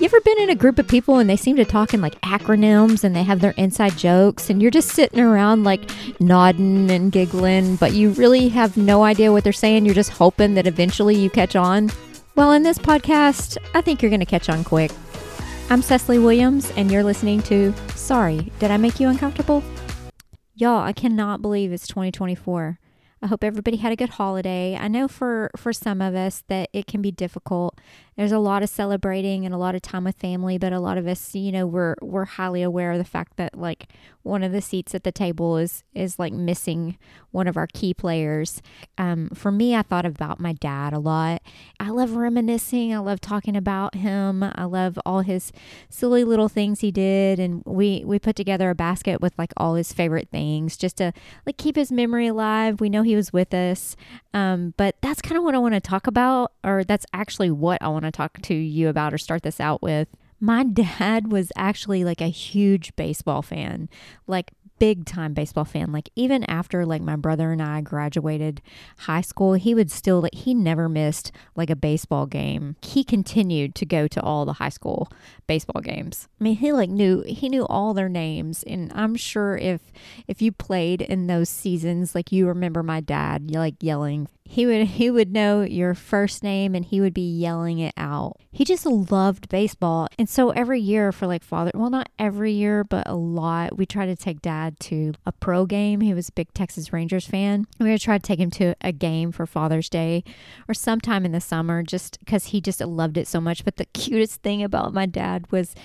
You ever been in a group of people and they seem to talk in like acronyms and they have their inside jokes and you're just sitting around like nodding and giggling, but you really have no idea what they're saying? You're just hoping that eventually you catch on? Well, in this podcast, I think you're going to catch on quick. I'm Cecily Williams, and you're listening to Sorry, Did I Make You Uncomfortable? Y'all, I cannot believe it's 2024. I hope everybody had a good holiday. I know for for some of us that it can be difficult there's a lot of celebrating and a lot of time with family, but a lot of us, you know, we're we're highly aware of the fact that like one of the seats at the table is is like missing one of our key players. Um, for me, I thought about my dad a lot. I love reminiscing. I love talking about him. I love all his silly little things he did, and we we put together a basket with like all his favorite things just to like keep his memory alive. We know he was with us, um, but that's kind of what I want to talk about, or that's actually what I want to talk to you about or start this out with. My dad was actually like a huge baseball fan, like big time baseball fan. Like even after like my brother and I graduated high school, he would still like he never missed like a baseball game. He continued to go to all the high school baseball games. I mean, he like knew he knew all their names and I'm sure if if you played in those seasons like you remember my dad like yelling he would he would know your first name and he would be yelling it out. He just loved baseball. And so every year for like father, well not every year, but a lot, we try to take dad to a pro game. He was a big Texas Rangers fan. We would try to take him to a game for Father's Day or sometime in the summer just cuz he just loved it so much. But the cutest thing about my dad was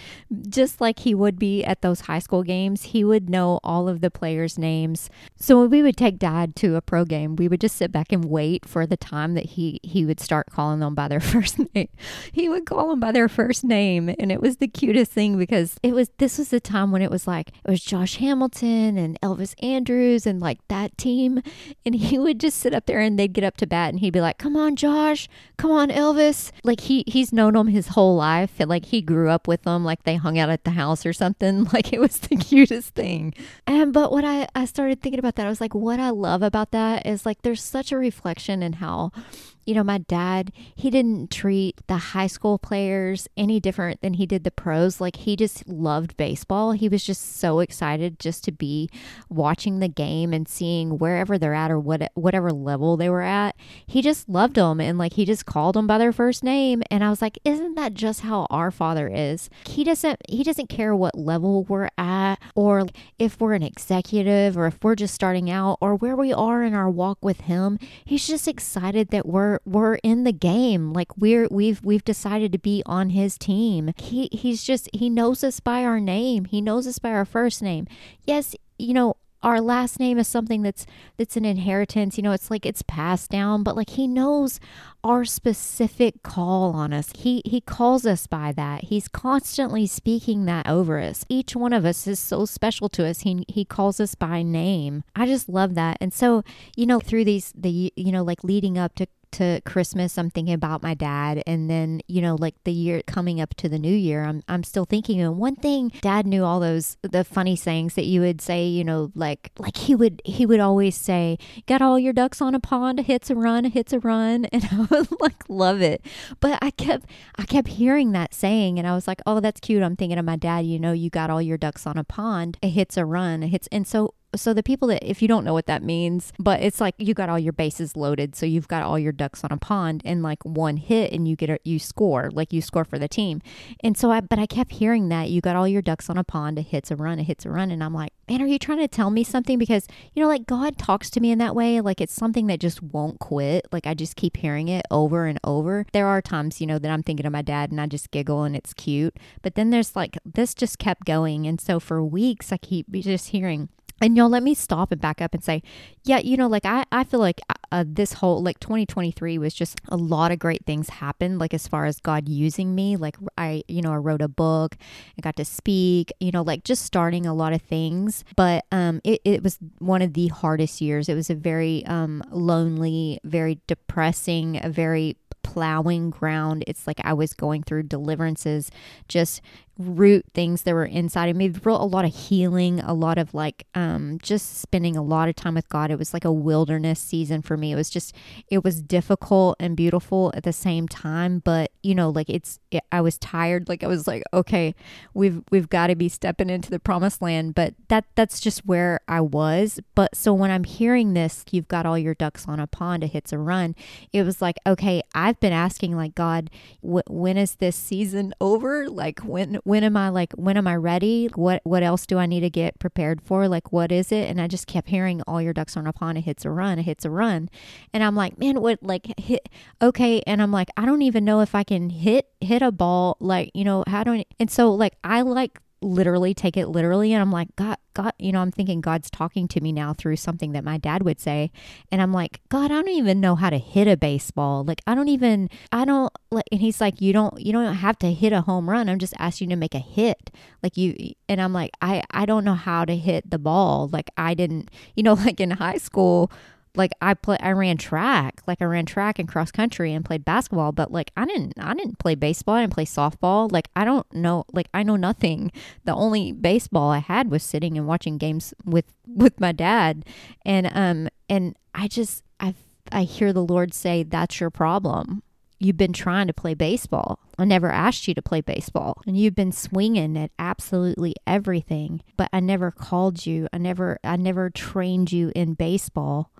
just like he would be at those high school games, he would know all of the players' names. So when we would take dad to a pro game, we would just sit back and wait wait for the time that he he would start calling them by their first name. He would call them by their first name, and it was the cutest thing because it was this was the time when it was like it was Josh Hamilton and Elvis Andrus and like that team, and he would just sit up there and they'd get up to bat and he'd be like, "Come on, Josh, come on, Elvis." Like he he's known them his whole life, like he grew up with them, like they hung out at the house or something. Like it was the cutest thing. And but what I I started thinking about that, I was like, what I love about that is like there's such a reflection and how you know, my dad, he didn't treat the high school players any different than he did the pros. Like, he just loved baseball. He was just so excited just to be watching the game and seeing wherever they're at or what, whatever level they were at. He just loved them and, like, he just called them by their first name. And I was like, isn't that just how our father is? He doesn't, he doesn't care what level we're at or if we're an executive or if we're just starting out or where we are in our walk with him. He's just excited that we're we're in the game. Like we're we've we've decided to be on his team. He he's just he knows us by our name. He knows us by our first name. Yes, you know, our last name is something that's that's an inheritance you know it's like it's passed down but like he knows our specific call on us he he calls us by that he's constantly speaking that over us each one of us is so special to us he he calls us by name i just love that and so you know through these the you know like leading up to to Christmas, I'm thinking about my dad. And then, you know, like the year coming up to the new year, I'm, I'm still thinking, and one thing dad knew all those, the funny sayings that you would say, you know, like, like he would, he would always say, got all your ducks on a pond, hit's a run, hit's a run. And I would like love it. But I kept, I kept hearing that saying and I was like, oh, that's cute. I'm thinking of my dad, you know, you got all your ducks on a pond, a hit's a run, a hit's, and so so the people that if you don't know what that means, but it's like you got all your bases loaded, so you've got all your ducks on a pond and like one hit and you get a you score, like you score for the team. And so I but I kept hearing that you got all your ducks on a pond, a hit's a run, a hit's a run, and I'm like, man, are you trying to tell me something? Because you know, like God talks to me in that way, like it's something that just won't quit. Like I just keep hearing it over and over. There are times, you know, that I'm thinking of my dad and I just giggle and it's cute, but then there's like this just kept going, and so for weeks I keep just hearing and y'all let me stop and back up and say yeah you know like i, I feel like uh, uh this whole like 2023 was just a lot of great things happened like as far as god using me. Like i you know i wrote a book i got to speak you know like just starting a lot of things. But um it, it was one of the hardest years. It was a very um lonely very depressing a very plowing ground. It's like I was going through deliverances just root things that were inside of me. brought A lot of healing, a lot of like um, just spending a lot of time with God. It was like a wilderness season for me. It was just, it was difficult and beautiful at the same time. But you know, like it's, it, I was tired. Like I was like, okay, we've we've got to be stepping into the promised land. But that that's just where I was. But so when I'm hearing this, you've got all your ducks on a pond. It hits a run. It was like, okay, I've been asking like God, wh- when is this season over? Like when when am I like when am I ready? What what else do I need to get prepared for? Like what is it? And I just kept hearing all your ducks on a pond. It hits a run. It hits a run. And I'm like, man, what like hit? Okay. And I'm like, I don't even know if I can hit hit a ball. Like you know how do I? And so like I like literally take it literally. And I'm like God God you know I'm thinking God's talking to me now through something that my dad would say. And I'm like God I don't even know how to hit a baseball. Like I don't even I don't like and he's like you don't you don't have to hit a home run. I'm just asking you to make a hit. Like you and I'm like I I don't know how to hit the ball. Like I didn't you know like in high school like I play I ran track like I ran track and cross country and played basketball but like I didn't I didn't play baseball I didn't play softball like I don't know like I know nothing the only baseball I had was sitting and watching games with with my dad and um and I just I I hear the Lord say that's your problem you've been trying to play baseball. I never asked you to play baseball. And you've been swinging at absolutely everything, but I never called you. I never I never trained you in baseball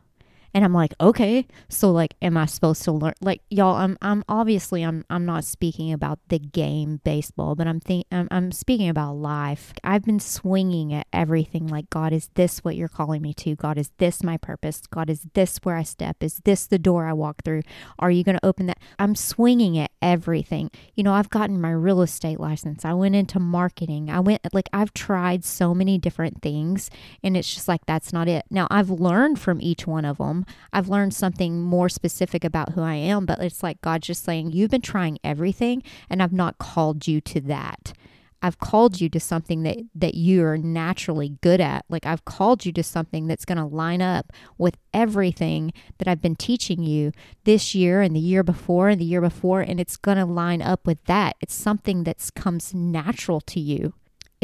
and I'm like, okay, so like, am I supposed to learn? Like, y'all, I'm, I'm obviously, I'm, I'm not speaking about the game baseball, but I'm think, I'm, I'm speaking about life. I've been swinging at everything. Like, God, is this what you're calling me to? God, is this my purpose? God, is this where I step? Is this the door I walk through? Are you going to open that? I'm swinging at everything. You know, I've gotten my real estate license. I went into marketing. I went like I've tried so many different things, and it's just like that's not it. Now I've learned from each one of them I've learned something more specific about who I am, but it's like God just saying, You've been trying everything, and I've not called you to that. I've called you to something that, that you're naturally good at. Like I've called you to something that's going to line up with everything that I've been teaching you this year and the year before and the year before. And it's going to line up with that. It's something that comes natural to you.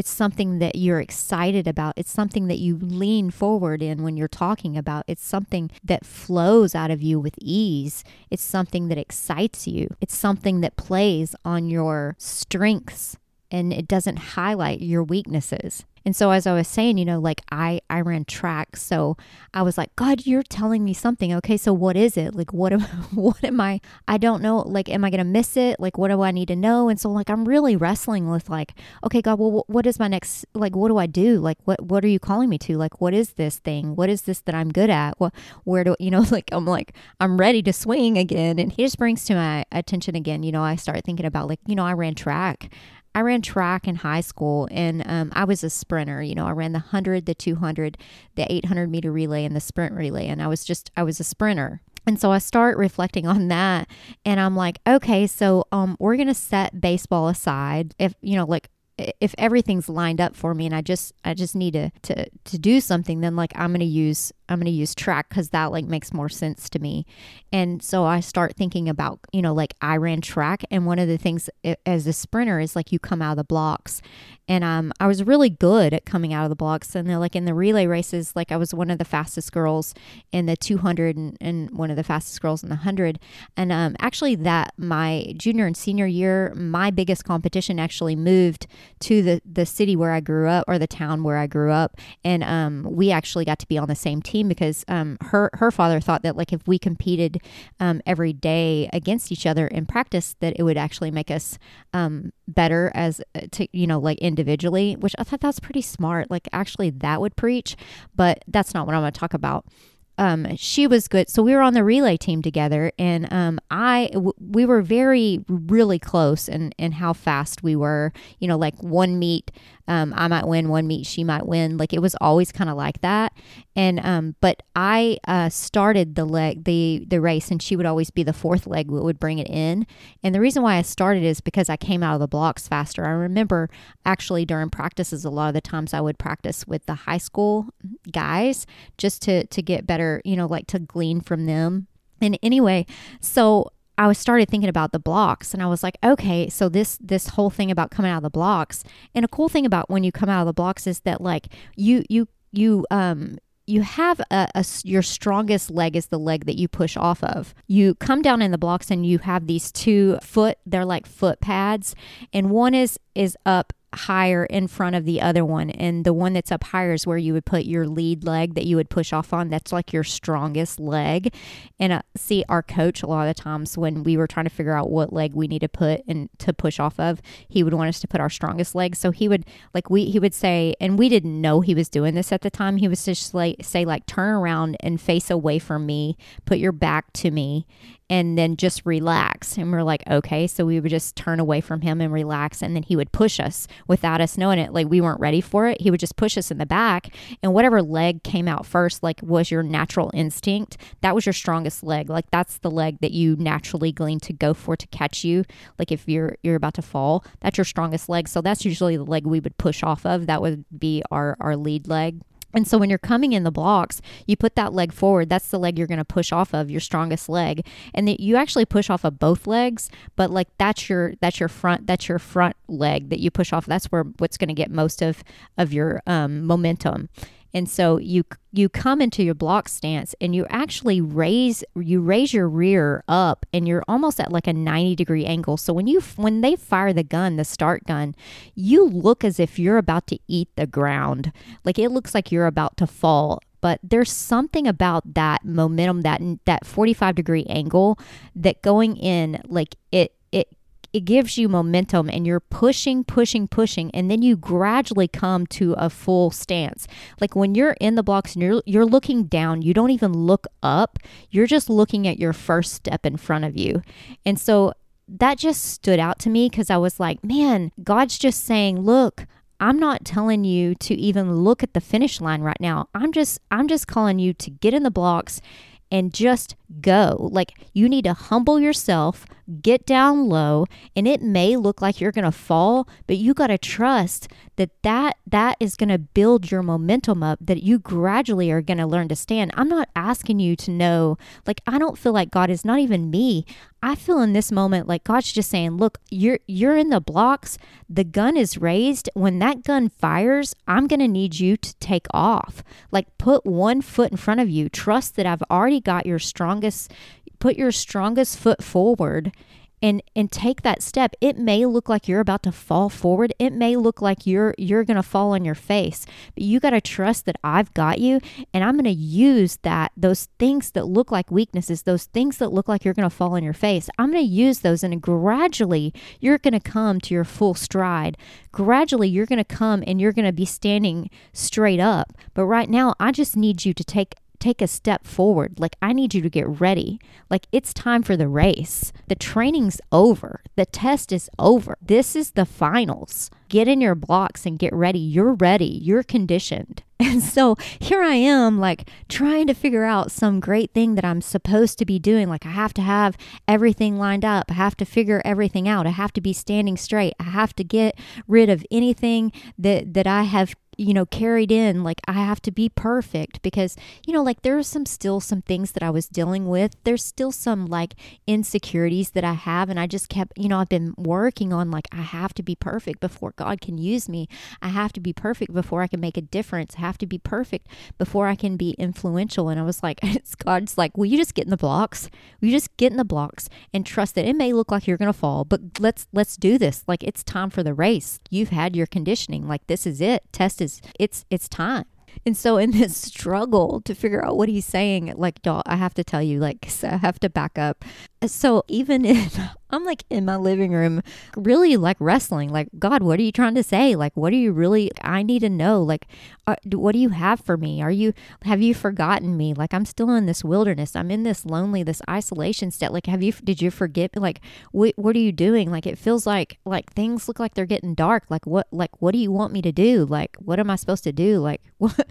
It's something that you're excited about. It's something that you lean forward in when you're talking about. It's something that flows out of you with ease. It's something that excites you. It's something that plays on your strengths and it doesn't highlight your weaknesses. And so as I was saying, you know, like I I ran track, so I was like, God, you're telling me something. Okay, so what is it? Like what am what am I I don't know. Like am I going to miss it? Like what do I need to know? And so like I'm really wrestling with like, okay, God, well what is my next like what do I do? Like what what are you calling me to? Like what is this thing? What is this that I'm good at? What where do you know like I'm like I'm ready to swing again and he just brings to my attention again, you know, I start thinking about like, you know, I ran track I ran track in high school and um, I was a sprinter. You know, I ran the 100, the 200, the 800 meter relay, and the sprint relay. And I was just, I was a sprinter. And so I start reflecting on that and I'm like, okay, so um, we're going to set baseball aside. If, you know, like if everything's lined up for me and I just I just need to to to do something then like I'm going to use I'm going to use track cuz that like makes more sense to me. And so I start thinking about, you know, like I ran track and one of the things as a sprinter is like you come out of the blocks. And um I was really good at coming out of the blocks and they're like in the relay races like I was one of the fastest girls in the 200 and, and one of the fastest girls in the 100. And um actually that my junior and senior year my biggest competition actually moved to the the city where I grew up or the town where I grew up, and um, we actually got to be on the same team because um, her her father thought that like if we competed um, every day against each other in practice, that it would actually make us um, better as uh, to you know like individually, which I thought that's pretty smart. Like actually that would preach, but that's not what I'm going to talk about um, she was good. So we were on the relay team together, and um, I w- we were very really close in in how fast we were. You know, like one meet, um, I might win, one meet she might win. Like it was always kind of like that. And um, but I uh, started the leg the the race, and she would always be the fourth leg that would bring it in. And the reason why I started is because I came out of the blocks faster. I remember actually during practices, a lot of the times I would practice with the high school guys just to to get better you know, like to glean from them. And anyway, so I was started thinking about the blocks and I was like, okay, so this this whole thing about coming out of the blocks. And a cool thing about when you come out of the blocks is that like you you you um you have a, a, your strongest leg is the leg that you push off of. You come down in the blocks and you have these two foot they're like foot pads and one is is up higher in front of the other one and the one that's up higher is where you would put your lead leg that you would push off on that's like your strongest leg and uh, see our coach a lot of times when we were trying to figure out what leg we need to put and to push off of he would want us to put our strongest leg so he would like we he would say and we didn't know he was doing this at the time he was just like say like turn around and face away from me put your back to me and then just relax. And we're like, okay. So we would just turn away from him and relax. And then he would push us without us knowing it. Like we weren't ready for it. He would just push us in the back. And whatever leg came out first, like was your natural instinct, that was your strongest leg. Like that's the leg that you naturally glean to go for to catch you. Like if you're you're about to fall, that's your strongest leg. So that's usually the leg we would push off of. That would be our, our lead leg. And so when you're coming in the blocks, you put that leg forward. That's the leg you're going to push off of, your strongest leg. And you actually push off of both legs, but like that's your that's your front that's your front leg that you push off. That's where what's going to get most of of your um, momentum. And so you you come into your block stance and you actually raise you raise your rear up and you're almost at like a 90 degree angle. So when you when they fire the gun, the start gun, you look as if you're about to eat the ground. Like it looks like you're about to fall but there's something about that momentum that that 45 degree angle that going in like it it gives you momentum and you're pushing, pushing, pushing, and then you gradually come to a full stance. Like when you're in the blocks and you're you're looking down, you don't even look up. You're just looking at your first step in front of you. And so that just stood out to me because I was like, man, God's just saying, look, I'm not telling you to even look at the finish line right now. I'm just I'm just calling you to get in the blocks and just go. Like you need to humble yourself, get down low, and it may look like you're going to fall, but you got to trust that that that is going to build your momentum up that you gradually are going to learn to stand. I'm not asking you to know like I don't feel like God is not even me. I feel in this moment like God's just saying, "Look, you're you're in the blocks. The gun is raised. When that gun fires, I'm going to need you to take off. Like put one foot in front of you. Trust that I've already got your strongest put your strongest foot forward and and take that step. It may look like you're about to fall forward. It may look like you're you're going to fall on your face but you got to trust that I've got you and I'm going to use that those things that look like weaknesses those things that look like you're going to fall on your face. I'm going to use those and gradually you're going to come to your full stride. Gradually you're going to come and you're going to be standing straight up. But right now I just need you to take take a step forward. Like, I need you to get ready. Like, it's time for the race. The training's over. The test is over. This is the finals. Get in your blocks and get ready. You're ready. You're conditioned. And so here I am, like trying to figure out some great thing that I'm supposed to be doing. Like, I have to have everything lined up. I have to figure everything out. I have to be standing straight. I have to get rid of anything that, that I have you know, carried in like I have to be perfect because, you know, like there are some still some things that I was dealing with. There's still some like insecurities that I have. And I just kept, you know, I've been working on like I have to be perfect before God can use me. I have to be perfect before I can make a difference. I have to be perfect before I can be influential. And I was like, it's God's like, will you just get in the blocks? Will you just get in the blocks and trust that it may look like you're gonna fall, but let's let's do this. Like it's time for the race. You've had your conditioning. Like this is it. Test is it's it's time. And so in this struggle to figure out what he's saying, like y'all, I have to tell you, like I have to back up. So even if I'm like in my living room, really like wrestling, like God, what are you trying to say? Like, what are you really? I need to know. Like, uh, what do you have for me? Are you have you forgotten me? Like, I'm still in this wilderness. I'm in this lonely, this isolation state. Like, have you? Did you forget? Like, what what are you doing? Like, it feels like like things look like they're getting dark. Like, what like what do you want me to do? Like, what am I supposed to do? Like, what?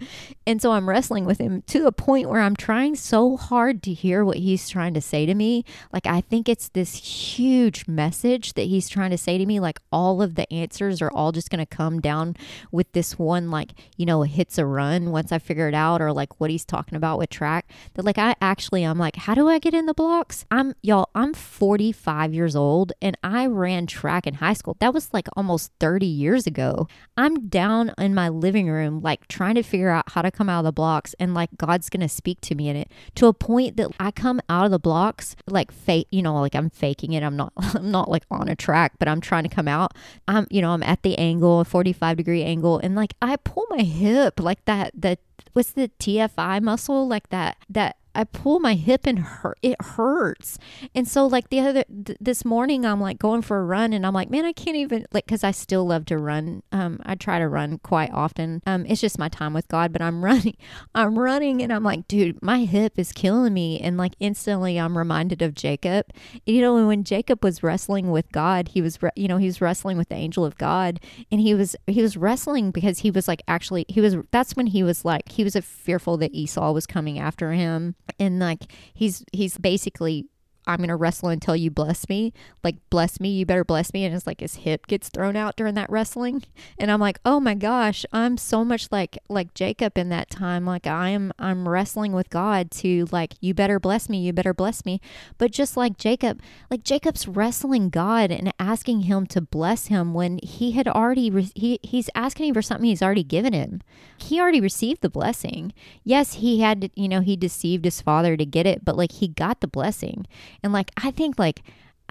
And so I'm wrestling with him to a point where I'm trying so hard to hear what he's trying to say to me. Like like I think it's this huge message that he's trying to say to me like all of the answers are all just going to come down with this one like, you know, hits a run once I figure it out or like what he's talking about with track. That like I actually I'm like, how do I get in the blocks? I'm y'all, I'm 45 years old and I ran track in high school. That was like almost 30 years ago. I'm down in my living room like trying to figure out how to come out of the blocks and like God's going to speak to me in it to a point that I come out of the blocks like fake, you know, like I'm faking it. I'm not I'm not like on a track, but I'm trying to come out. I'm, you know, I'm at the angle, a 45 degree angle and like I pull my hip like that the what's the TFI muscle like that that I pull my hip and hurt, it hurts. And so like the other th- this morning I'm like going for a run and I'm like, man, I can't even like cuz I still love to run. Um I try to run quite often. Um it's just my time with God, but I'm running. I'm running and I'm like, dude, my hip is killing me and like instantly I'm reminded of Jacob. You know, when Jacob was wrestling with God, he was re- you know, he was wrestling with the angel of God and he was he was wrestling because he was like actually he was that's when he was like he was fearful that Esau was coming after him and like he's he's basically I'm gonna wrestle until you bless me. Like bless me, you better bless me. And it's like his hip gets thrown out during that wrestling. And I'm like, oh my gosh, I'm so much like like Jacob in that time. Like I am I'm wrestling with God to like, you better bless me, you better bless me. But just like Jacob, like Jacob's wrestling God and asking him to bless him when he had already re- he he's asking him for something he's already given him. He already received the blessing. Yes, he had you know, he deceived his father to get it, but like he got the blessing. And like, I think like,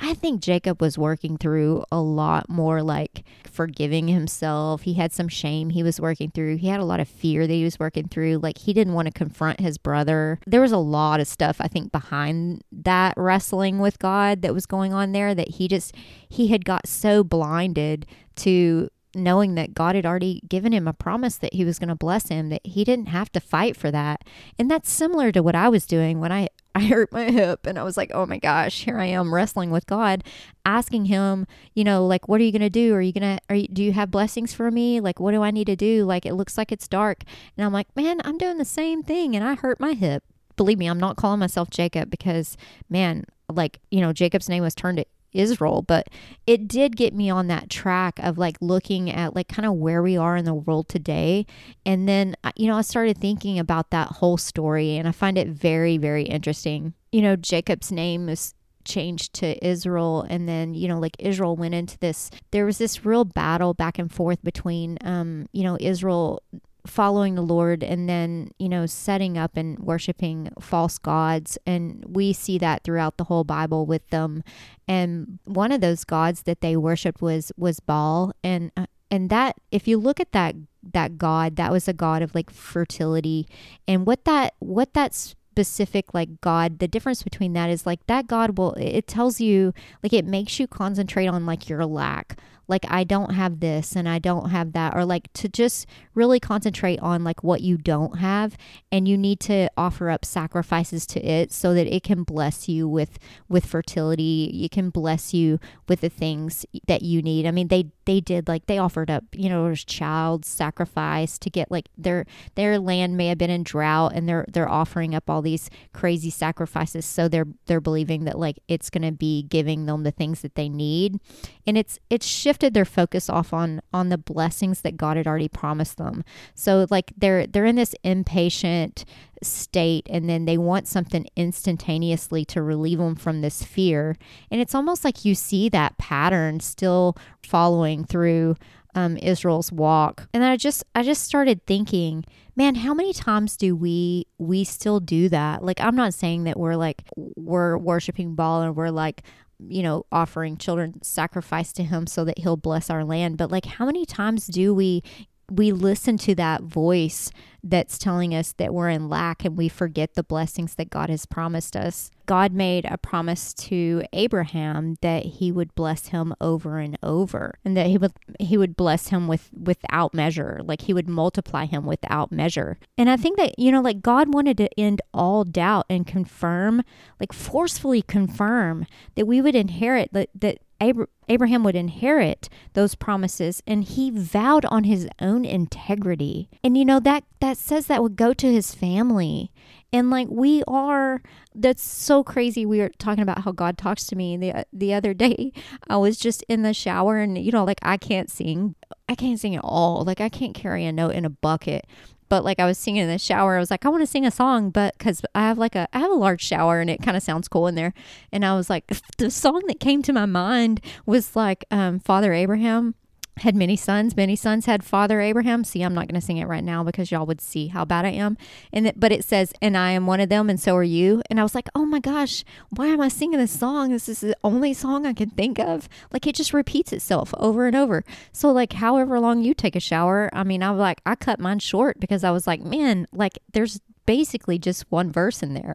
I think Jacob was working through a lot more like forgiving himself. He had some shame he was working through. He had a lot of fear that he was working through. Like he didn't want to confront his brother. There was a lot of stuff I think behind that wrestling with God that was going on there that he just he had got so blinded to knowing that God had already given him a promise that he was going to bless him, that he didn't have to fight for that. And that's similar to what I was doing when I, I hurt my hip and I was like, oh my gosh, here I am wrestling with God, asking him, you know, like, what are you going to do? Are you going to, do you have blessings for me? Like, what do I need to do? Like, it looks like it's dark. And I'm like, man, I'm doing the same thing and I hurt my hip. Believe me, I'm not calling myself Jacob because, man, like, you know, Jacob's name was turned to Israel, but it did get me on that track of like looking at like kind of where we are in the world today. And then, you know, I started thinking about that whole story and I find it very, very interesting. You know, Jacob's name is changed to Israel and then you know like Israel went into this there was this real battle back and forth between um you know Israel following the Lord and then, you know, setting up and worshiping false gods. And we see that throughout the whole Bible with them. And one of those gods that they worshiped was was Baal. And uh, and that if you look at that that god, that was a god of like fertility. And what that what that's specific like god the difference between that is like that god will it tells you like it makes you concentrate on like your lack like I don't have this and I don't have that or like to just really concentrate on like what you don't have and you need to offer up sacrifices to it so that it can bless you with with fertility. It can bless you with the things that you need. I mean they they did like they offered up you know child sacrifice to get like their their land may have been in drought and they're they're offering up all these crazy sacrifices so they're they're believing that like it's going to be giving them the things that they need. And it's it's shifted shifted their focus off on on the blessings that God had already promised them. So like they're they're in this impatient state and then they want something instantaneously to relieve them from this fear. And it's almost like you see that pattern still following through um, Israel's walk. And I just I just started thinking, man, how many times do we we still do that? Like I'm not saying that we're like we're worshiping Baal and we're like you know, offering children sacrifice to him so that he'll bless our land. But like, how many times do we we listen to that voice that's telling us that we're in lack and we forget the blessings that God has promised us. God made a promise to Abraham that he would bless him over and over and that he would he would bless him with without measure, like he would multiply him without measure. And I think that you know like God wanted to end all doubt and confirm, like forcefully confirm that we would inherit that that Abraham would inherit those promises and he vowed on his own integrity. And you know that that says that would go to his family. And like we are that's so crazy. We were talking about how God talks to me the the other day. I was just in the shower and you know like I can't sing. I can't sing at all. Like I can't carry a note in a bucket but like I was singing in the shower. I was like, I want to sing a song, but because I have like a I have a large shower and it kind of sounds cool in there. And I was like, the song that came to my mind was like um, Father Abraham had many sons. Many sons had Father Abraham. See, I'm not going to sing it right now because y'all would see how bad I am. And it, but it says, "And I am one of them, and so are you." And I was like, "Oh my gosh, why am I singing this song? This is the only song I can think of. Like it just repeats itself over and over. So like, however long you take a shower, I mean, I was like, I cut mine short because I was like, man, like there's basically just one verse in there.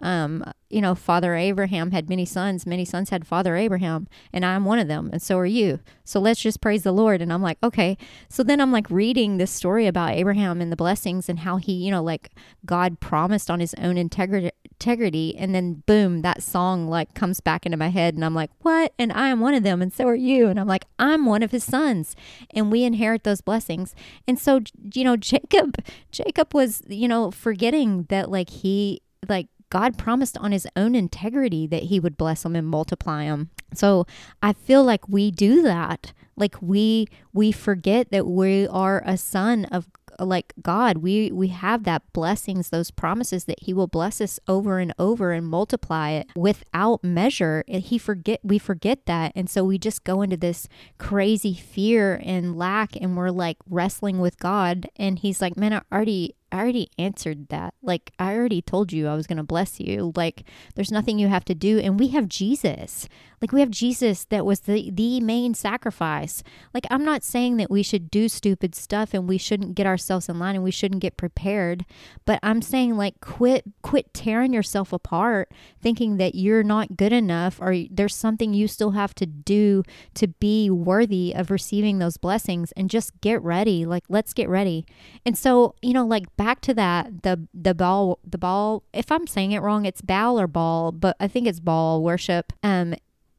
Um, you know, Father Abraham had many sons, many sons had Father Abraham, and I'm one of them, and so are you. So let's just praise the Lord. And I'm like, okay. So then I'm like reading this story about Abraham and the blessings and how he, you know, like God promised on his own integrity integrity and then boom that song like comes back into my head and i'm like what? And i am one of them and so are you. And i'm like i'm one of his sons and we inherit those blessings. And so you know jacob jacob was you know forgetting that like he like God promised on his own integrity that he would bless them and multiply them. So I feel like we do that. Like we we forget that we are a son of like God. We we have that blessings, those promises that He will bless us over and over and multiply it without measure. He forget we forget that, and so we just go into this crazy fear and lack, and we're like wrestling with God. And He's like, "Man, I already I already answered that. Like, I already told you I was going to bless you. Like, there's nothing you have to do. And we have Jesus. Like, we have Jesus that was the, the main sacrifice. Like, I'm not saying that we should do stupid stuff and we shouldn't get ourselves in line and we shouldn't get prepared. But I'm saying, like, quit, quit tearing yourself apart thinking that you're not good enough or there's something you still have to do to be worthy of receiving those blessings and just get ready. Like, let's get ready. And so, you know, like, back to that the the Baal the Baal if i'm saying it wrong it's ball or ball but i think it's Baal worship. Um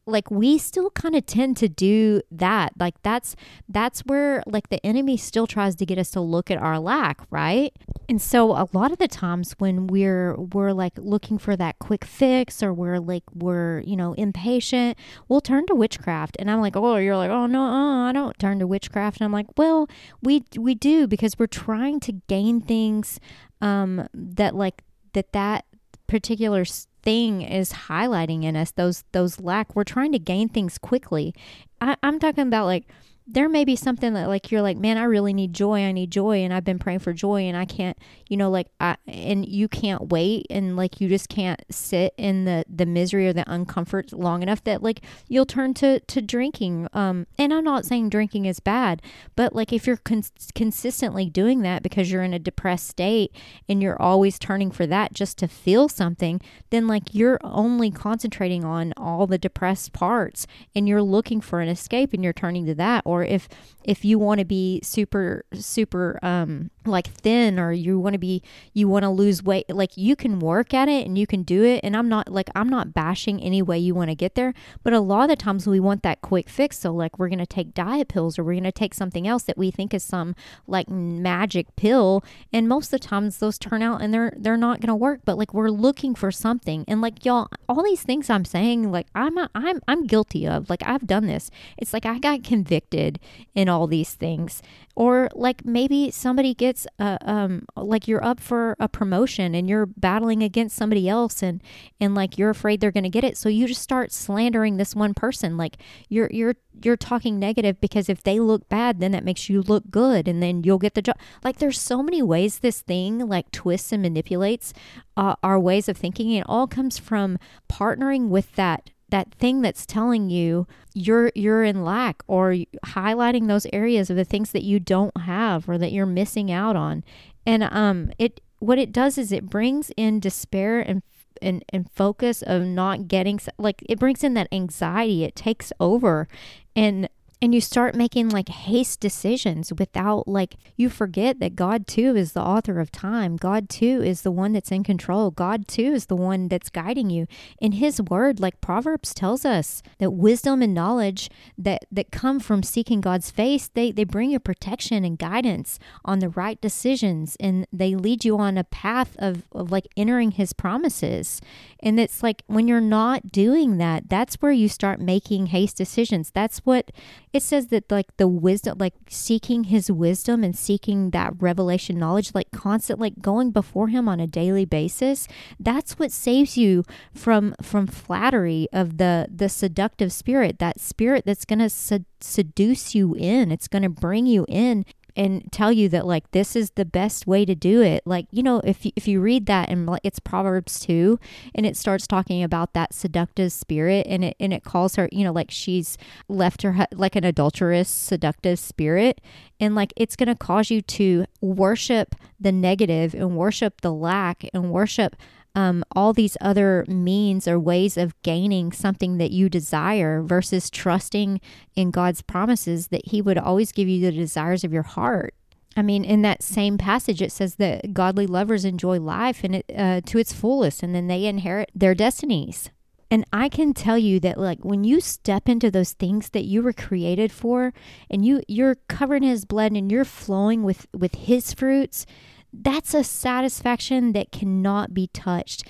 like we still kind of tend to do that like that's that's where like the enemy still tries to get us to look at our lack right? And so a lot of the times when we're we're like looking for that quick fix or we're like we're you know impatient we'll turn to witchcraft. And i'm like oh you're like oh no uh, i don't turn to witchcraft. And i'm like well we we do because we're trying to gain things um that like that that particular thing is highlighting in us those those lack we're trying to gain things quickly. I, i'm talking about like there may be something that like you're like man i really need joy. I need joy and i've been praying for joy and i can't you know like i and you can't wait and like you just can't sit in the the misery or the uncomfort long enough that like you'll turn to to drinking. Um and i'm not saying drinking is bad but like if you're con- consistently doing that because you're in a depressed state and you're always turning for that just to feel something then like you're only concentrating on all the depressed parts and you're looking for an escape and you're turning to that or or if if you want to be super super um like thin or you want to be you want to lose weight like you can work at it and you can do it and I'm not like I'm not bashing any way you want to get there but a lot of the times we want that quick fix so like we're going to take diet pills or we're going to take something else that we think is some like magic pill and most of the times those turn out and they're they're not going to work but like we're looking for something and like y'all all these things I'm saying like I'm a, I'm I'm guilty of like I've done this. It's like I got convicted in all these things. Or like maybe somebody gets a, um like you're up for a promotion and you're battling against somebody else and and like you're afraid they're going to get it. So you just start slandering this one person. Like you're you're you're talking negative because if they look bad then that makes you look good and then you'll get the job. Like there's so many ways this thing like twists and manipulates uh, our ways of thinking. It all comes from partnering with that that thing that's telling you you're you're in lack or highlighting those areas of the things that you don't have or that you're missing out on. And um it what it does is it brings in despair and and, and focus of not getting like it brings in that anxiety. It takes over. And and you start making like haste decisions without like you forget that God too is the author of time. God too is the one that's in control. God too is the one that's guiding you. In his word, like Proverbs tells us that wisdom and knowledge that that come from seeking God's face, they they bring you protection and guidance on the right decisions and they lead you on a path of, of like entering his promises. And it's like when you're not doing that, that's where you start making haste decisions. That's what it says that like the wisdom like seeking his wisdom and seeking that revelation knowledge like constant like going before him on a daily basis that's what saves you from from flattery of the the seductive spirit that spirit that's going to sed- seduce you in it's going to bring you in and tell you that like this is the best way to do it. Like you know if you, if you read that and like it's proverbs 2 and it starts talking about that seductive spirit and it and it calls her you know like she's left her like an adulterous seductive spirit and like it's going to cause you to worship the negative and worship the lack and worship um, all these other means or ways of gaining something that you desire versus trusting in God's promises that He would always give you the desires of your heart. I mean, in that same passage, it says that godly lovers enjoy life and it, uh, to its fullest, and then they inherit their destinies. And I can tell you that, like, when you step into those things that you were created for, and you you're covered in His blood, and you're flowing with with His fruits, that's a satisfaction that cannot be touched.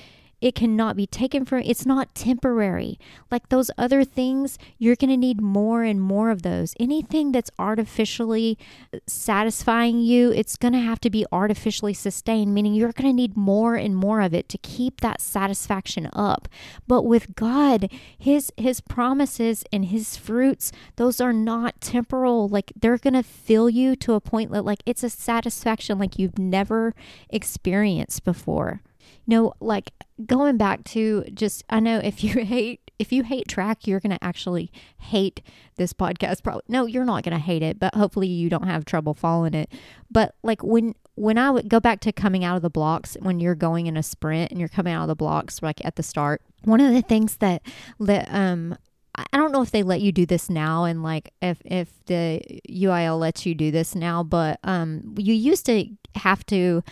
It cannot be taken from it's not temporary. Like those other things, you're going to need more and more of those. Anything that's artificially uh, satisfying you, it's going to have to be artificially sustained, meaning you're going to need more and more of it to keep that satisfaction up. But with God, his his promises and his fruits, those are not temporal. Like they're going to fill you to a point that like it's a satisfaction like you've never experienced before. Know, like going back to just, I know if you hate, if you hate track, you're going to actually hate this podcast. Probably, no, you're not going to hate it, but hopefully you don't have trouble following it. But like when, when I would go back to coming out of the blocks, when you're going in a sprint and you're coming out of the blocks, like at the start, one of the things that, that, um, I don't know if they let you do this now and like if if the UIL lets you do this now, but um you used to have to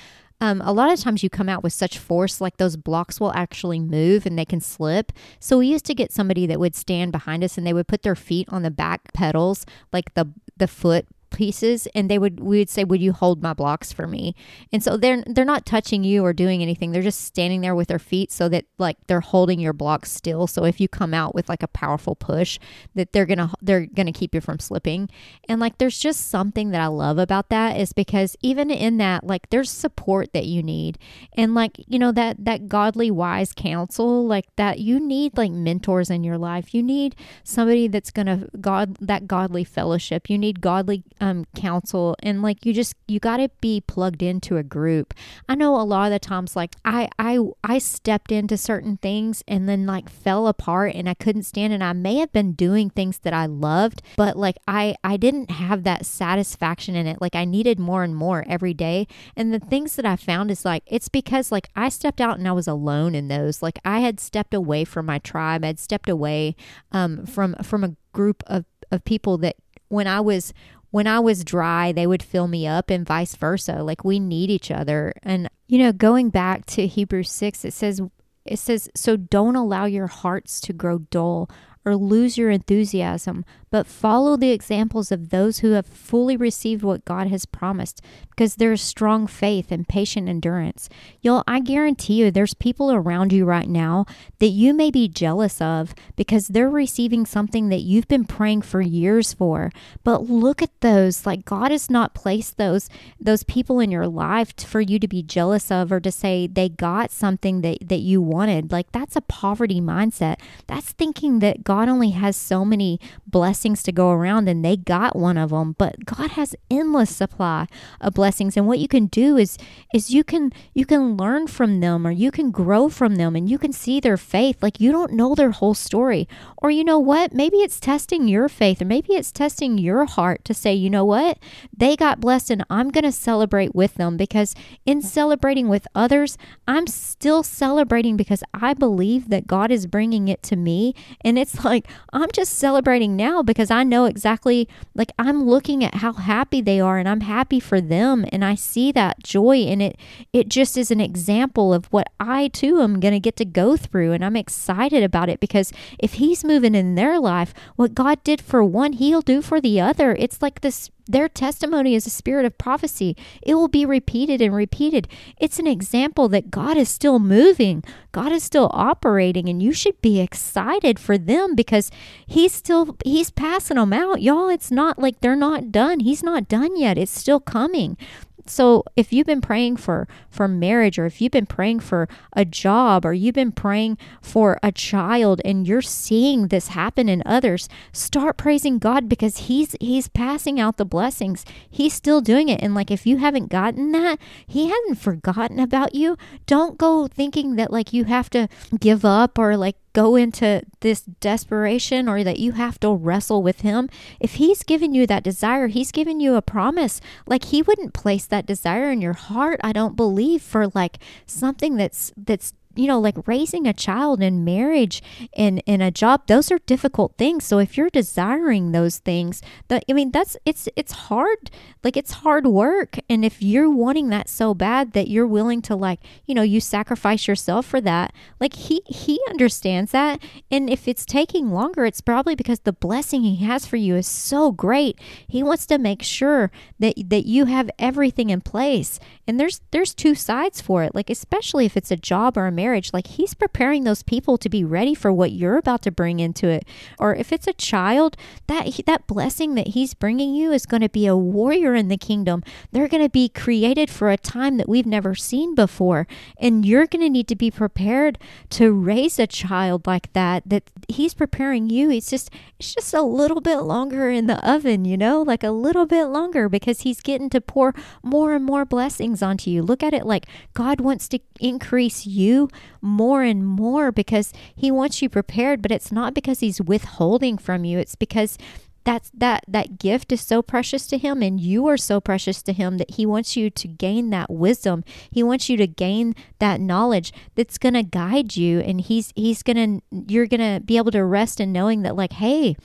um, a lot of times you come out with such force, like those blocks will actually move and they can slip. So we used to get somebody that would stand behind us and they would put their feet on the back pedals, like the the foot pieces and they would we would say would you hold my blocks for me? And so they're they're not touching you or doing anything. They're just standing there with their feet so that like they're holding your blocks still. So if you come out with like a powerful push that they're gonna they're gonna keep you from slipping. And like there's just something that i love about that is because even in that like there's support that you need. And like you know that that godly wise counsel like that you need like mentors in your life. You need somebody that's gonna god that godly fellowship. You need godly um, counsel and like you just you got to be plugged into a group. I know a lot of the times like i i i stepped into certain things and then like fell apart and i couldn't stand and i may have been doing things that i loved but like i i didn't have that satisfaction in it. Like i needed more and more every day. And the things that i found is like it's because like i stepped out and i was alone in those. Like i had stepped away from my tribe. I'd stepped away um from from a group of of people that when I was when I was dry, they would fill me up and vice versa. Like we need each other. And you know, going back to Hebrews 6, it says it says so don't allow your hearts to grow dull or lose your enthusiasm, but follow the examples of those who have fully received what God has promised because there's strong faith and patient endurance. Y'all, I guarantee you there's people around you right now that you may be jealous of because they're receiving something that you've been praying for years for. But look at those, like God has not placed those those people in your life for you to be jealous of or to say they got something that that you wanted. Like that's a poverty mindset. That's thinking that God only has so many blessings blessings to go around and they got one of them but god has endless supply of blessings and what you can do is is you can you can learn from them or you can grow from them and you can see their faith. Like you don't know their whole story. Or you know what? Maybe it's testing your faith or maybe it's testing your heart to say you know what? They got blessed and i'm going to celebrate with them because in celebrating with others i'm still celebrating because i believe that god is bringing it to me. And it's like i'm just celebrating now because I know exactly like I'm looking at how happy they are and I'm happy for them and I see that joy and it it just is an example of what I too am going to get to go through and I'm excited about it because if he's moving in their life, what God did for one, he'll do for the other. It's like this their testimony is a spirit of prophecy. It will be repeated and repeated. It's an example that God is still moving, God is still operating, and you should be excited for them because He's still He's passing them out, y'all. It's not like they're not done. He's not done yet. It's still coming so if you've been praying for for marriage or if you've been praying for a job or you've been praying for a child and you're seeing this happen in others start praising god because he's he's passing out the blessings. He's still doing it. And like if you haven't gotten that he hasn't forgotten about you. Don't go thinking that like you have to give up or like go into this desperation or that you have to wrestle with him, if he's given you that desire, he's given you a promise. Like he wouldn't place that desire in your heart, I don't believe, for like something that's that's you know, like raising a child in marriage and in a job, those are difficult things. So if you're desiring those things, that I mean, that's it's it's hard. Like it's hard work. And if you're wanting that so bad that you're willing to like, you know, you sacrifice yourself for that, like he he understands that. And if it's taking longer, it's probably because the blessing he has for you is so great. He wants to make sure that that you have everything in place. And there's there's two sides for it. Like especially if it's a job or a marriage, like he's preparing those people to be ready for what you're about to bring into it. Or if it's a child, that that blessing that he's bringing you is going to be a warrior in the kingdom. They're going to be created for a time that we've never seen before, and you're going to need to be prepared to raise a child like that. That he's preparing you. It's just it's just a little bit longer in the oven, you know, like a little bit longer because he's getting to pour more and more blessings onto you. Look at it like God wants to increase you more and more because he wants you prepared, but it's not because he's withholding from you. It's because that's that that gift is so precious to him and you are so precious to him that he wants you to gain that wisdom he wants you to gain that knowledge that's going to guide you and he's he's going to you're going to be able to rest in knowing that like hey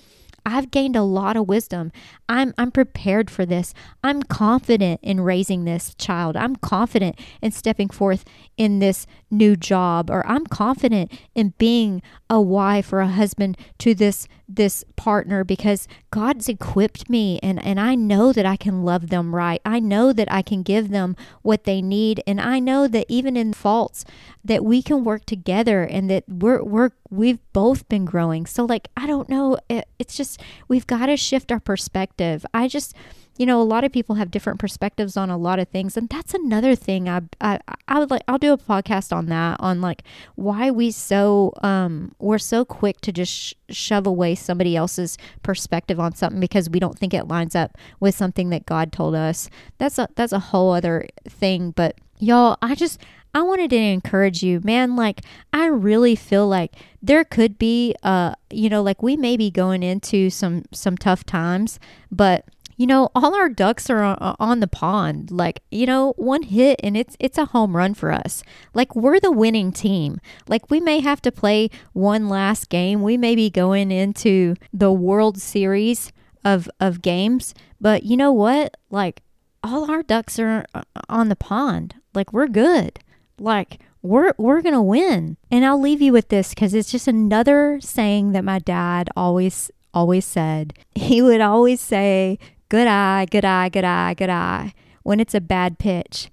I've gained a lot of wisdom. I'm I'm prepared for this. I'm confident in raising this child. I'm confident in stepping forth in this new job or I'm confident in being a wife or a husband to this this partner because God's equipped me and and I know that I can love them right. I know that I can give them what they need and I know that even in faults that we can work together and that we're we're we've both been growing. So like I don't know it, it's just we've got to shift our perspective. I just you know, a lot of people have different perspectives on a lot of things, and that's another thing. I, I, I would like. I'll do a podcast on that, on like why we so um we're so quick to just sh- shove away somebody else's perspective on something because we don't think it lines up with something that God told us. That's a that's a whole other thing. But y'all, I just I wanted to encourage you, man. Like, I really feel like there could be, uh, you know, like we may be going into some some tough times, but you know, all our ducks are on the pond. Like, you know, one hit and it's it's a home run for us. Like we're the winning team. Like we may have to play one last game. We may be going into the World Series of of games, but you know what? Like all our ducks are on the pond. Like we're good. Like we're we're going to win. And I'll leave you with this cuz it's just another saying that my dad always always said. He would always say, good eye, good eye, good eye, good eye when it's a bad pitch.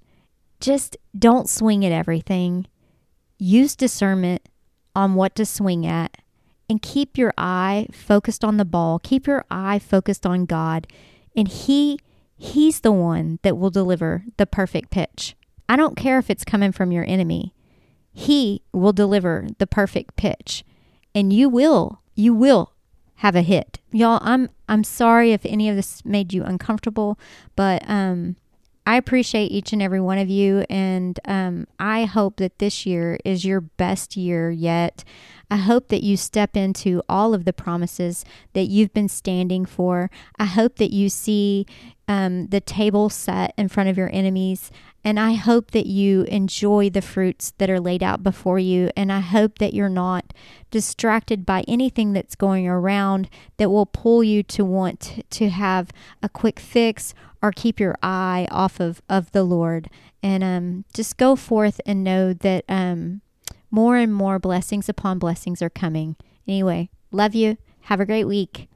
Just don't swing at everything. Use discernment on what to swing at and keep your eye focused on the ball. Keep your eye focused on God. And he he's the one that will deliver the perfect pitch. I don't care if it's coming from your enemy. He will deliver the perfect pitch. And you will, you will have a hit. Y'all, I'm I'm sorry if any of this made you uncomfortable, but um I appreciate each and every one of you, and um, I hope that this year is your best year yet. I hope that you step into all of the promises that you've been standing for. I hope that you see um, the table set in front of your enemies. And I hope that you enjoy the fruits that are laid out before you. And I hope that you're not distracted by anything that's going around that will pull you to want to have a quick fix or keep your eye off of, of the Lord. And um, just go forth and know that um, more and more blessings upon blessings are coming. Anyway, love you. Have a great week.